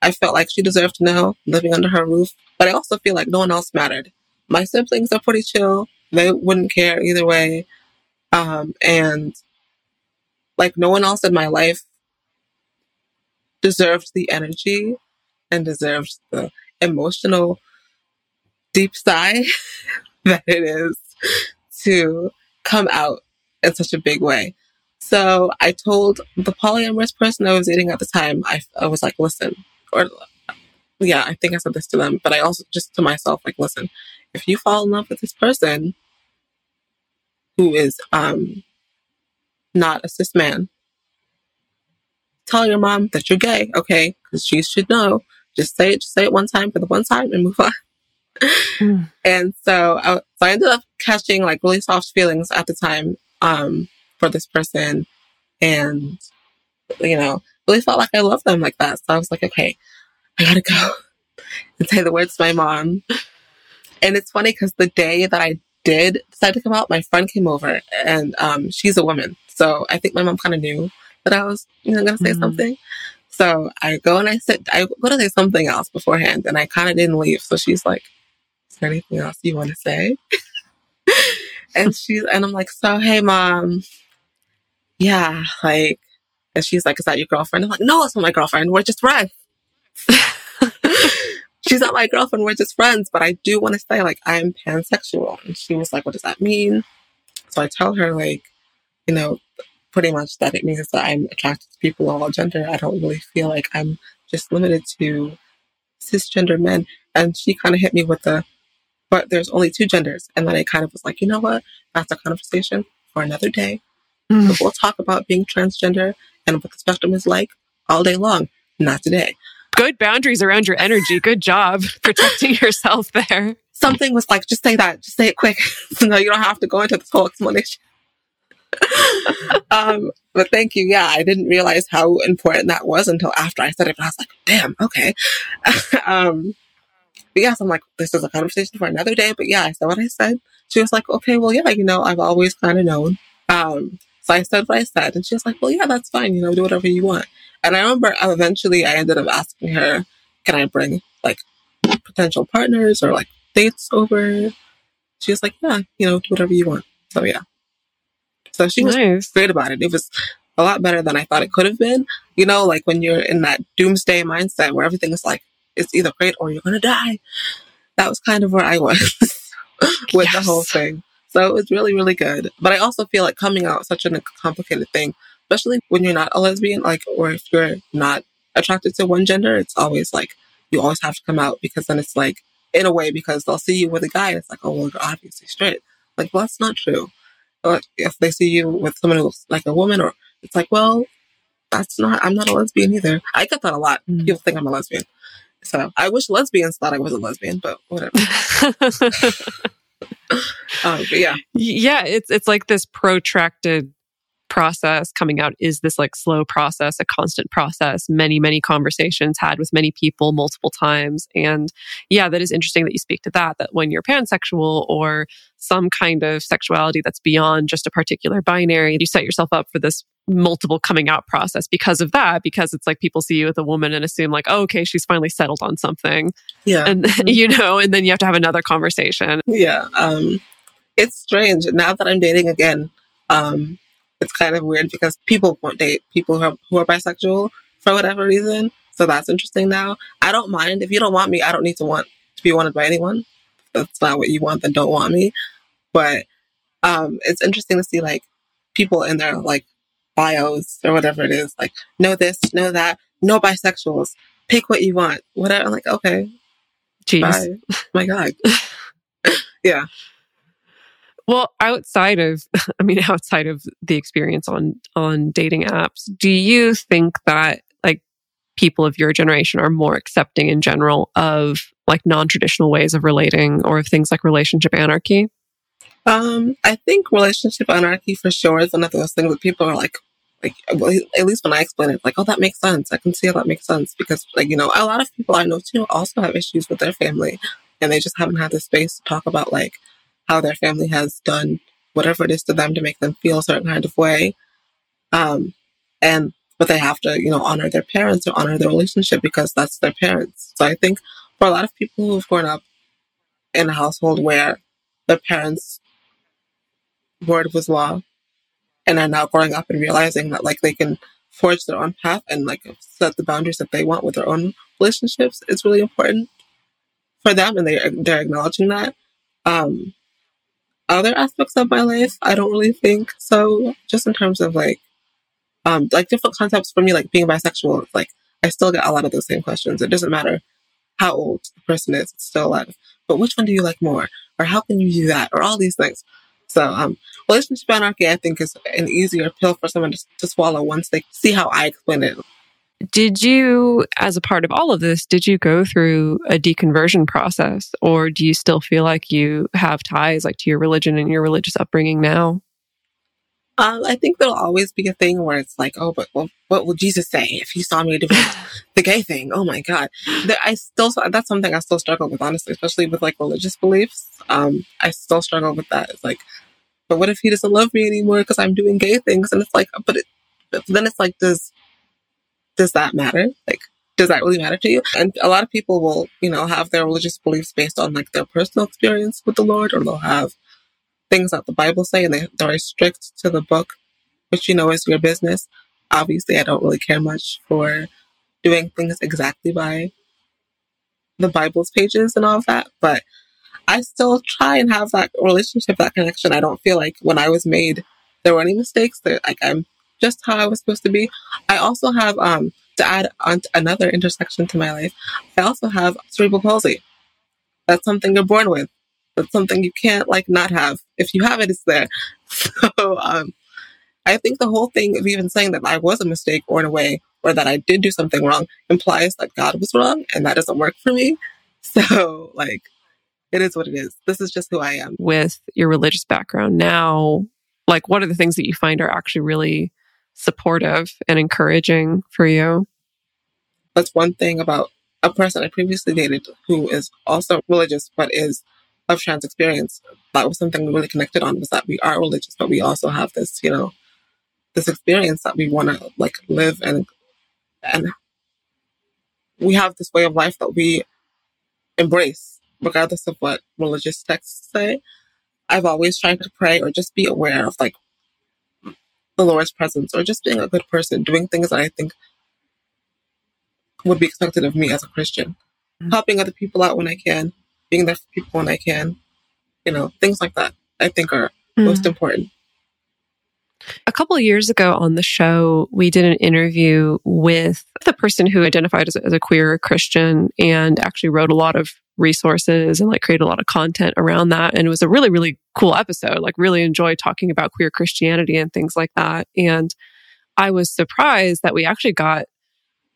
I felt like she deserved to know living under her roof, but I also feel like no one else mattered. My siblings are pretty chill. They wouldn't care either way. Um, and like no one else in my life deserved the energy and deserved the emotional deep sigh (laughs) that it is to come out in such a big way. So I told the polyamorous person I was dating at the time, I, I was like, listen, or yeah, I think I said this to them, but I also just to myself, like, listen, if you fall in love with this person who is um not a cis man, tell your mom that you're gay, okay? Because she should know. Just say it, just say it one time for the one time and move on. Mm. And so I, so I ended up catching like really soft feelings at the time um, for this person. And, you know, really felt like I loved them like that. So I was like, okay, I gotta go (laughs) and say the words to my mom. And it's funny because the day that I did decide to come out, my friend came over and um, she's a woman. So I think my mom kind of knew that I was, you know, gonna say mm-hmm. something. So I go and I sit, I go to say something else beforehand and I kind of didn't leave. So she's like, is there anything else you want to say? (laughs) and she's, and I'm like, so, hey, mom. Yeah, like, and she's like, is that your girlfriend? I'm like, no, it's not my girlfriend. We're just friends. (laughs) she's not my girlfriend. We're just friends. But I do want to say, like, I'm pansexual. And she was like, what does that mean? So I tell her, like, you know, pretty much that it means that I'm attracted to people of all gender. I don't really feel like I'm just limited to cisgender men. And she kind of hit me with the, but there's only two genders. And then I kind of was like, you know what? That's a conversation for another day. Mm. We'll talk about being transgender and what the spectrum is like all day long. Not today. good boundaries around your energy. Good job (laughs) protecting yourself there. Something was like, just say that, just say it quick. (laughs) no, you don't have to go into this whole explanation. (laughs) um, but thank you. Yeah, I didn't realize how important that was until after I said it. But I was like, damn, okay. um, but yes, I'm like, this is a conversation for another day. But yeah, I said what I said. She was like, okay, well, yeah, you know, I've always kind of known. Um, so I said what I said, and she was like, well, yeah, that's fine. You know, do whatever you want. And I remember eventually I ended up asking her, can I bring like potential partners or like dates over? She was like, yeah, you know, do whatever you want. So yeah. So she was Nice. great about it. It was a lot better than I thought it could have been. You know, like when you're in that doomsday mindset where everything is like, it's either great or you're to die. That was kind of where I (laughs) was with the whole thing. So it was really, really good. But I also feel like coming out is such a complicated thing, especially when you're not a lesbian, like, or if you're not attracted to one gender, it's always like, you always have to come out because then it's like, in a way, because they'll see you with a guy, it's like, oh, well, you're obviously straight. Like, well, that's not true. Or if they see you with someone who's like a woman, or it's like, well, that's not, I'm not a lesbian either. I get that a lot. Mm. People think I'm a lesbian. So I wish lesbians thought I was a lesbian, but whatever. (laughs) (laughs) Um, but yeah, yeah, it's it's like this protracted process coming out is this like slow process, a constant process, many, many conversations had with many people multiple times. And yeah, that is interesting that you speak to that, that when you're pansexual or some kind of sexuality that's beyond just a particular binary, you set yourself up for this multiple coming out process because of that, because it's like people see you with a woman and assume like, oh, okay, she's finally settled on something. yeah. And (laughs) you know, and then you have to have another conversation. Yeah, um, it's strange. Now that I'm dating again, um, it's kind of weird because people won't date people who are, who are bisexual for whatever reason. So that's interesting now. I don't mind. If you don't want me, I don't need to want to be wanted by anyone. If that's not what you want, then don't want me. But um, it's interesting to see like people in their like bios or whatever it is, like know this, know that, no bisexuals, pick what you want, whatever. I'm like, okay, Jeez. bye. My God. (laughs) (laughs) yeah. Well, outside of, (laughs) I mean, outside of the experience on, on dating apps, do you think that like people of your generation are more accepting in general of like non-traditional ways of relating or of things like relationship anarchy? Um, I think relationship anarchy for sure is one of those things that people are like, like well, at least when I explain it, like, oh, that makes sense. I can see how that makes sense because, like, you know, a lot of people I know too also have issues with their family, and they just haven't had the space to talk about like how their family has done whatever it is to them to make them feel a certain kind of way. Um, and but they have to, you know, honor their parents or honor their relationship because that's their parents. So I think for a lot of people who've grown up in a household where their parents' word was law and are now growing up and realizing that like they can forge their own path and like set the boundaries that they want with their own relationships it's really important for them and they they're acknowledging that um other aspects of my life i don't really think so. Just in terms of like um like different concepts for me like being bisexual like i still get a lot of those same questions. It doesn't matter how old the person is it's still alive. But which one do you like more? Or how can you do that? Or all these things. So um relationship anarchy i think is an easier pill for someone to, to swallow once they see how i explain it Did you, as a part of all of this, did you go through a deconversion process or do you still feel like you have ties like to your religion and your religious upbringing now? um, I think there'll always be a thing where it's like, oh, but well, what would Jesus say if he saw me doing (laughs) the gay thing? Oh my God. There, I still, that's something I still struggle with, honestly, especially with like religious beliefs. Um, I still struggle with that. It's like, but what if he doesn't love me anymore because I'm doing gay things? And it's like, but, it, but then it's like, does, does that matter? Like, does that really matter to you? And a lot of people will, you know, have their religious beliefs based on like their personal experience with the Lord, or they'll have things that the Bible say, and they, they're very strict to the book, which you know is your business. Obviously, I don't really care much for doing things exactly by the Bible's pages and all of that, but I still try and have that relationship, that connection. I don't feel like when I was made, there were any mistakes. That like I'm just how I was supposed to be. I also have um to add on to another intersection to my life. I also have cerebral palsy. That's something you're born with. That's something you can't like not have. If you have it, it's there. (laughs) So um, I think the whole thing of even saying that I was a mistake or in a way, or that I did do something wrong implies that God was wrong and that doesn't work for me. (laughs) So, like, it is what it is. This is just who I am. With your religious background now, like, what are the things that you find are actually really supportive and encouraging for you? That's one thing about a person I previously dated who is also religious, but is of trans experience. That was something we really connected on was that we are religious, but we also have this, you know, this experience that we want to like live and, and we have this way of life that we embrace, regardless of what religious texts say. I've always tried to pray or just be aware of like the Lord's presence or just being a good person, doing things that I think would be expected of me as a Christian. Mm-hmm. Helping other people out when I can, being there for people when I can, you know, things like that I think are mm-hmm. most important. A couple of years ago on the show, we did an interview with the person who identified as a, as a queer Christian and actually wrote a lot of resources and like create a lot of content around that. And it was a really, really cool episode. Like, really enjoyed talking about queer Christianity and things like that. And I was surprised that we actually got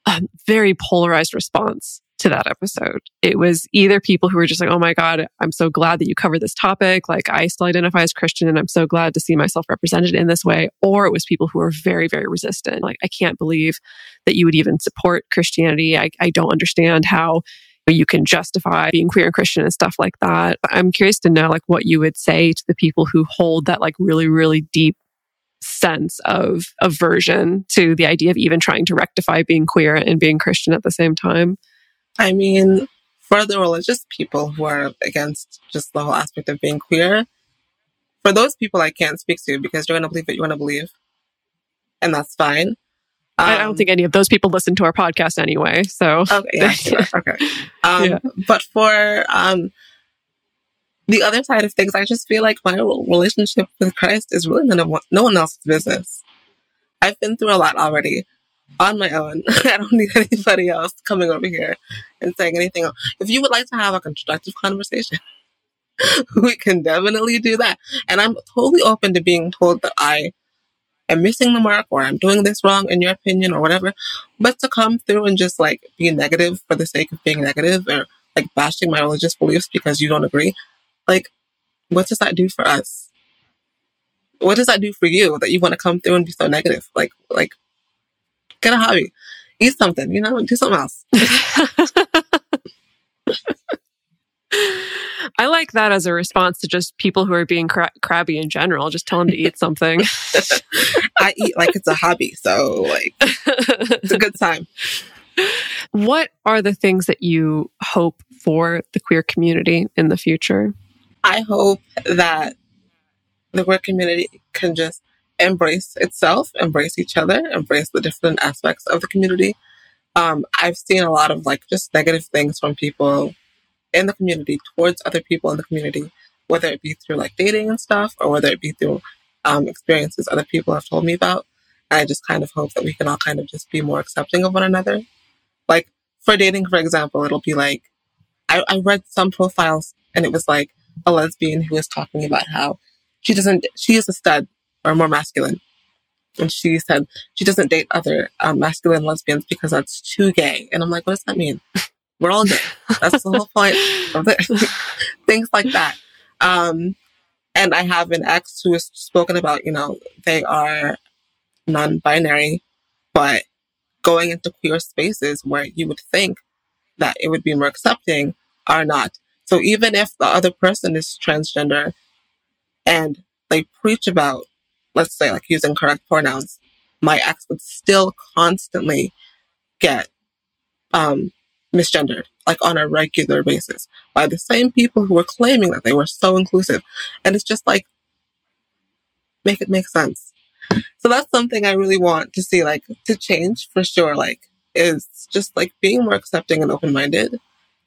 a very polarized response to that episode. It was either people who were just like, oh my God, I'm so glad that you covered this topic. Like, I still identify as Christian and I'm so glad to see myself represented in this way. Or it was people who were very, very resistant. Like, I can't believe that you would even support Christianity. I, I don't understand how you can justify being queer and Christian and stuff like that. I'm curious to know like what you would say to the people who hold that like really, really deep sense of aversion to the idea of even trying to rectify being queer and being Christian at the same time. I mean, for the religious people who are against just the whole aspect of being queer, for those people I can't speak to because you're going to believe what you want to believe. And that's fine. Um, I don't um, think any of those people listen to our podcast anyway. So, okay. Yeah, sure, okay. (laughs) Um, yeah. But for um, the other side of things, I just feel like my relationship with Christ is really none of no one else's business. I've been through a lot already on my own. (laughs) I don't need anybody else coming over here and saying anything. Else. If you would like to have a constructive conversation, (laughs) we can definitely do that. And I'm totally open to being told that I am missing the mark or I'm doing this wrong in your opinion or whatever. But to come through and just like be negative for the sake of being negative or like bashing my religious beliefs because you don't agree, like, what does that do for us? What does that do for you that you want to come through and be so negative? Like, like, get a hobby, eat something, you know, do something else. (laughs) (laughs) (laughs) I like that as a response to just people who are being cra- crabby in general. Just tell them to eat something. (laughs) I eat like it's a hobby, so like it's a good time. What are the things that you hope for the queer community in the future? I hope that the queer community can just embrace itself, embrace each other, embrace the different aspects of the community. Um, I've seen a lot of like just negative things from people in the community towards other people in the community, whether it be through like dating and stuff or whether it be through um, experiences other people have told me about. I just kind of hope that we can all kind of just be more accepting of one another. Like for dating, for example, it'll be like, I, I read some profiles and it was like a lesbian who was talking about how she doesn't, she is a stud or more masculine. And she said she doesn't date other um, masculine lesbians because that's too gay. And I'm like, what does that mean? We're all gay. That's the whole point of it. (laughs) Things like that. Um, and I have an ex who has spoken about, you know, they are non-binary, but going into queer spaces where you would think that it would be more accepting are not. So even if the other person is transgender and they preach about, let's say, like using correct pronouns, my ex would still constantly get um, misgendered, like on a regular basis, by the same people who were claiming that they were so inclusive. And it's just like, make it make sense. So that's something I really want to see, like, to change for sure, like, is just like being more accepting and open minded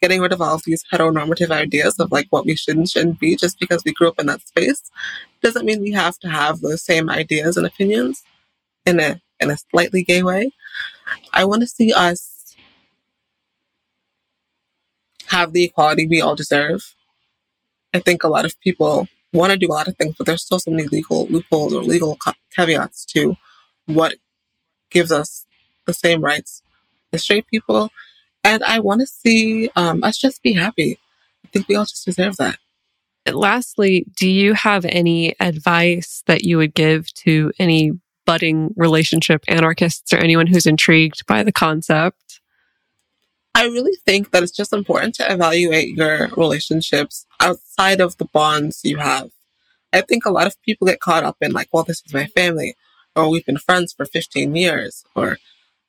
getting rid of all of these heteronormative ideas of like what we should and shouldn't be just because we grew up in that space doesn't mean we have to have those same ideas and opinions in a in a slightly gay way. I want to see us have the equality we all deserve. I think a lot of people want to do a lot of things, but there's still so many legal loopholes or legal caveats to what gives us the same rights as straight people. And I want to see um, us just be happy. I think we all just deserve that. Lastly, do you have any advice that you would give to any budding relationship anarchists or anyone who's intrigued by the concept? I really think that it's just important to evaluate your relationships outside of the bonds you have. I think a lot of people get caught up in like, well, this is my family, or we've been friends for 15 years, or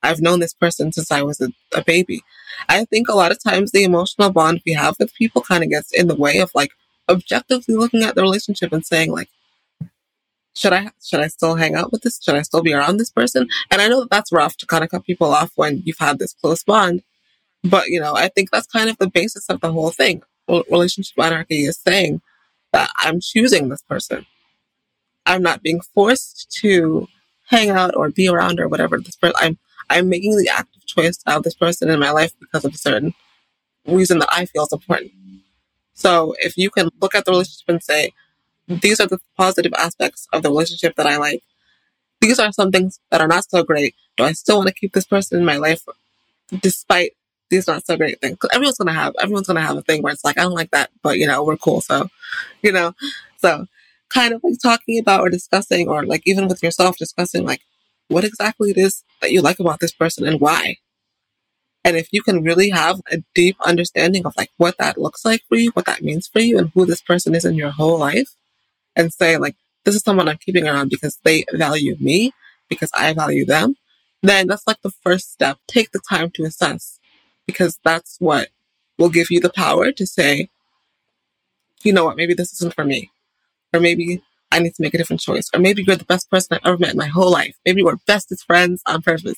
I've known this person since I was a, a baby. I think a lot of times the emotional bond we have with people kind of gets in the way of like objectively looking at the relationship and saying like, should I should I still hang out with this? Should I still be around this person? And I know that that's rough to kind of cut people off when you've had this close bond. But, you know, I think that's kind of the basis of the whole thing. Relationship anarchy is saying that I'm choosing this person. I'm not being forced to hang out or be around or whatever this person. I'm I'm making the active choice have this person in my life because of a certain reason that I feel is important. So if you can look at the relationship and say, these are the positive aspects of the relationship that I like. These are some things that are not so great. Do I still want to keep this person in my life despite these not so great things. Everyone's gonna have everyone's gonna have a thing where it's like I don't like that, but you know we're cool. So, you know, so kind of like talking about or discussing or like even with yourself discussing like what exactly it is that you like about this person and why. And if you can really have a deep understanding of like what that looks like for you, what that means for you, and who this person is in your whole life, and say like this is someone I'm keeping around because they value me, because I value them, then that's like the first step. Take the time to assess because that's what will give you the power to say, you know what, maybe this isn't for me. Or maybe I need to make a different choice. Or maybe you're the best person I've ever met in my whole life. Maybe we're bestest friends on purpose.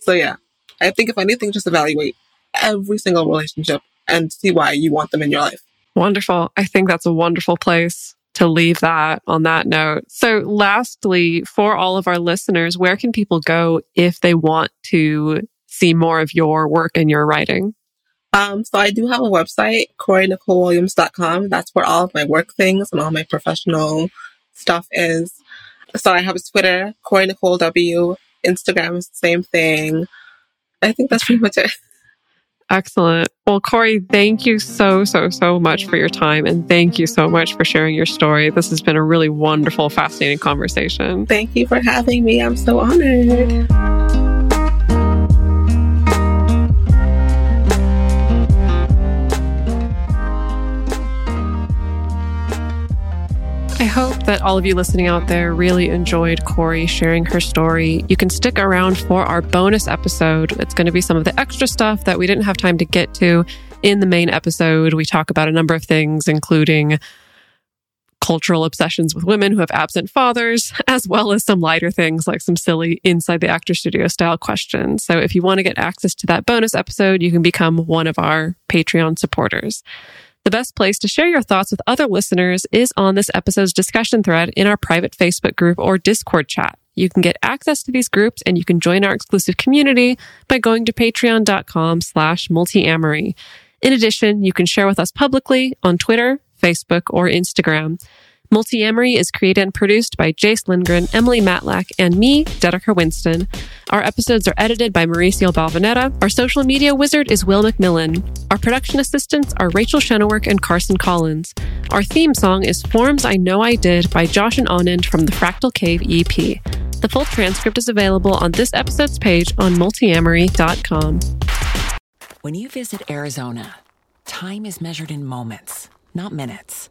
So yeah, I think if anything, just evaluate every single relationship and see why you want them in your life. Wonderful. I think that's a wonderful place to leave that on that note. So lastly, for all of our listeners, where can people go if they want to see more of your work and your writing? Um, so I do have a website, CoreyNicoleWilliams.com. That's where all of my work things and all my professional stuff is. So I have a Twitter, Corey Nicole W. Instagram is the same thing. I think that's (laughs) pretty much it. Excellent. Well, Corey, thank you so, so, so much for your time. And thank you so much for sharing your story. This has been a really wonderful, fascinating conversation. Thank you for having me. I'm so honored. Hope that all of you listening out there really enjoyed Corey sharing her story. You can stick around for our bonus episode. It's going to be some of the extra stuff that we didn't have time to get to in the main episode. We talk about a number of things, including cultural obsessions with women who have absent fathers, (laughs) as well as some lighter things like some silly inside the actor studio style questions. So if you want to get access to that bonus episode, you can become one of our Patreon supporters. The best place to share your thoughts with other listeners is on this episode's discussion thread in our private Facebook group or Discord chat. You can get access to these groups and you can join our exclusive community by going to patreon.com slash multiamory. In addition, you can share with us publicly on Twitter, Facebook, or Instagram. Multiamory is created and produced by Jase Lindgren, Emily Matlack, and me, Dedeker Winston. Our episodes are edited by Mauricio Balvanera. Our social media wizard is Will McMillan. Our production assistants are Rachel Shenowork and Carson Collins. Our theme song is Forms I Know I Did by Josh and Anand from the Fractal Cave EP. The full transcript is available on this episode's page on multiamory.com. When you visit Arizona, time is measured in moments, not minutes